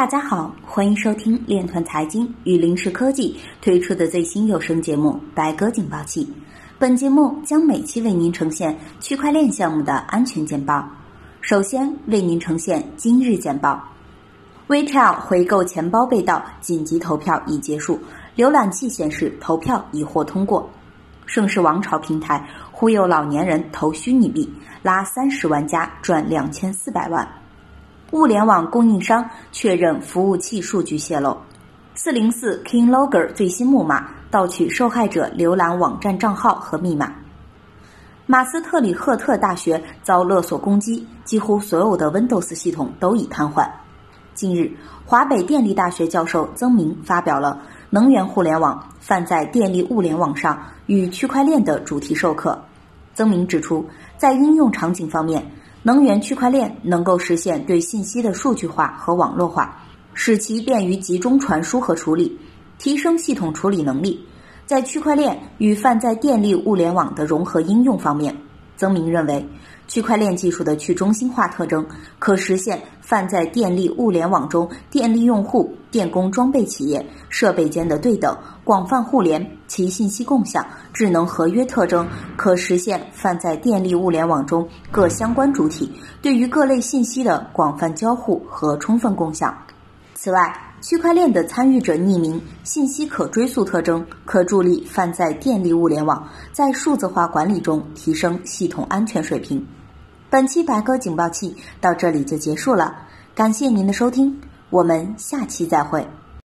大家好，欢迎收听链团财经与零食科技推出的最新有声节目《白鸽警报器》。本节目将每期为您呈现区块链项目的安全简报。首先为您呈现今日简报：Vital 回购钱包被盗，紧急投票已结束。浏览器显示投票已获通过。盛世王朝平台忽悠老年人投虚拟币，拉三十万加赚两千四百万。物联网供应商确认服务器数据泄露。四零四 Kinglogger 最新木马盗取受害者浏览网站账号和密码。马斯特里赫特大学遭勒索攻击，几乎所有的 Windows 系统都已瘫痪。近日，华北电力大学教授曾明发表了《能源互联网泛在电力物联网上与区块链》的主题授课。曾明指出，在应用场景方面，能源区块链能够实现对信息的数据化和网络化，使其便于集中传输和处理，提升系统处理能力。在区块链与泛在电力物联网的融合应用方面，曾明认为，区块链技术的去中心化特征可实现泛在电力物联网中电力用户、电工装备企业设备间的对等、广泛互联、其信息共享、智能合约特征可实现泛在电力物联网中各相关主体对于各类信息的广泛交互和充分共享。此外，区块链的参与者匿名、信息可追溯特征，可助力泛在电力物联网在数字化管理中提升系统安全水平。本期白鸽警报器到这里就结束了，感谢您的收听，我们下期再会。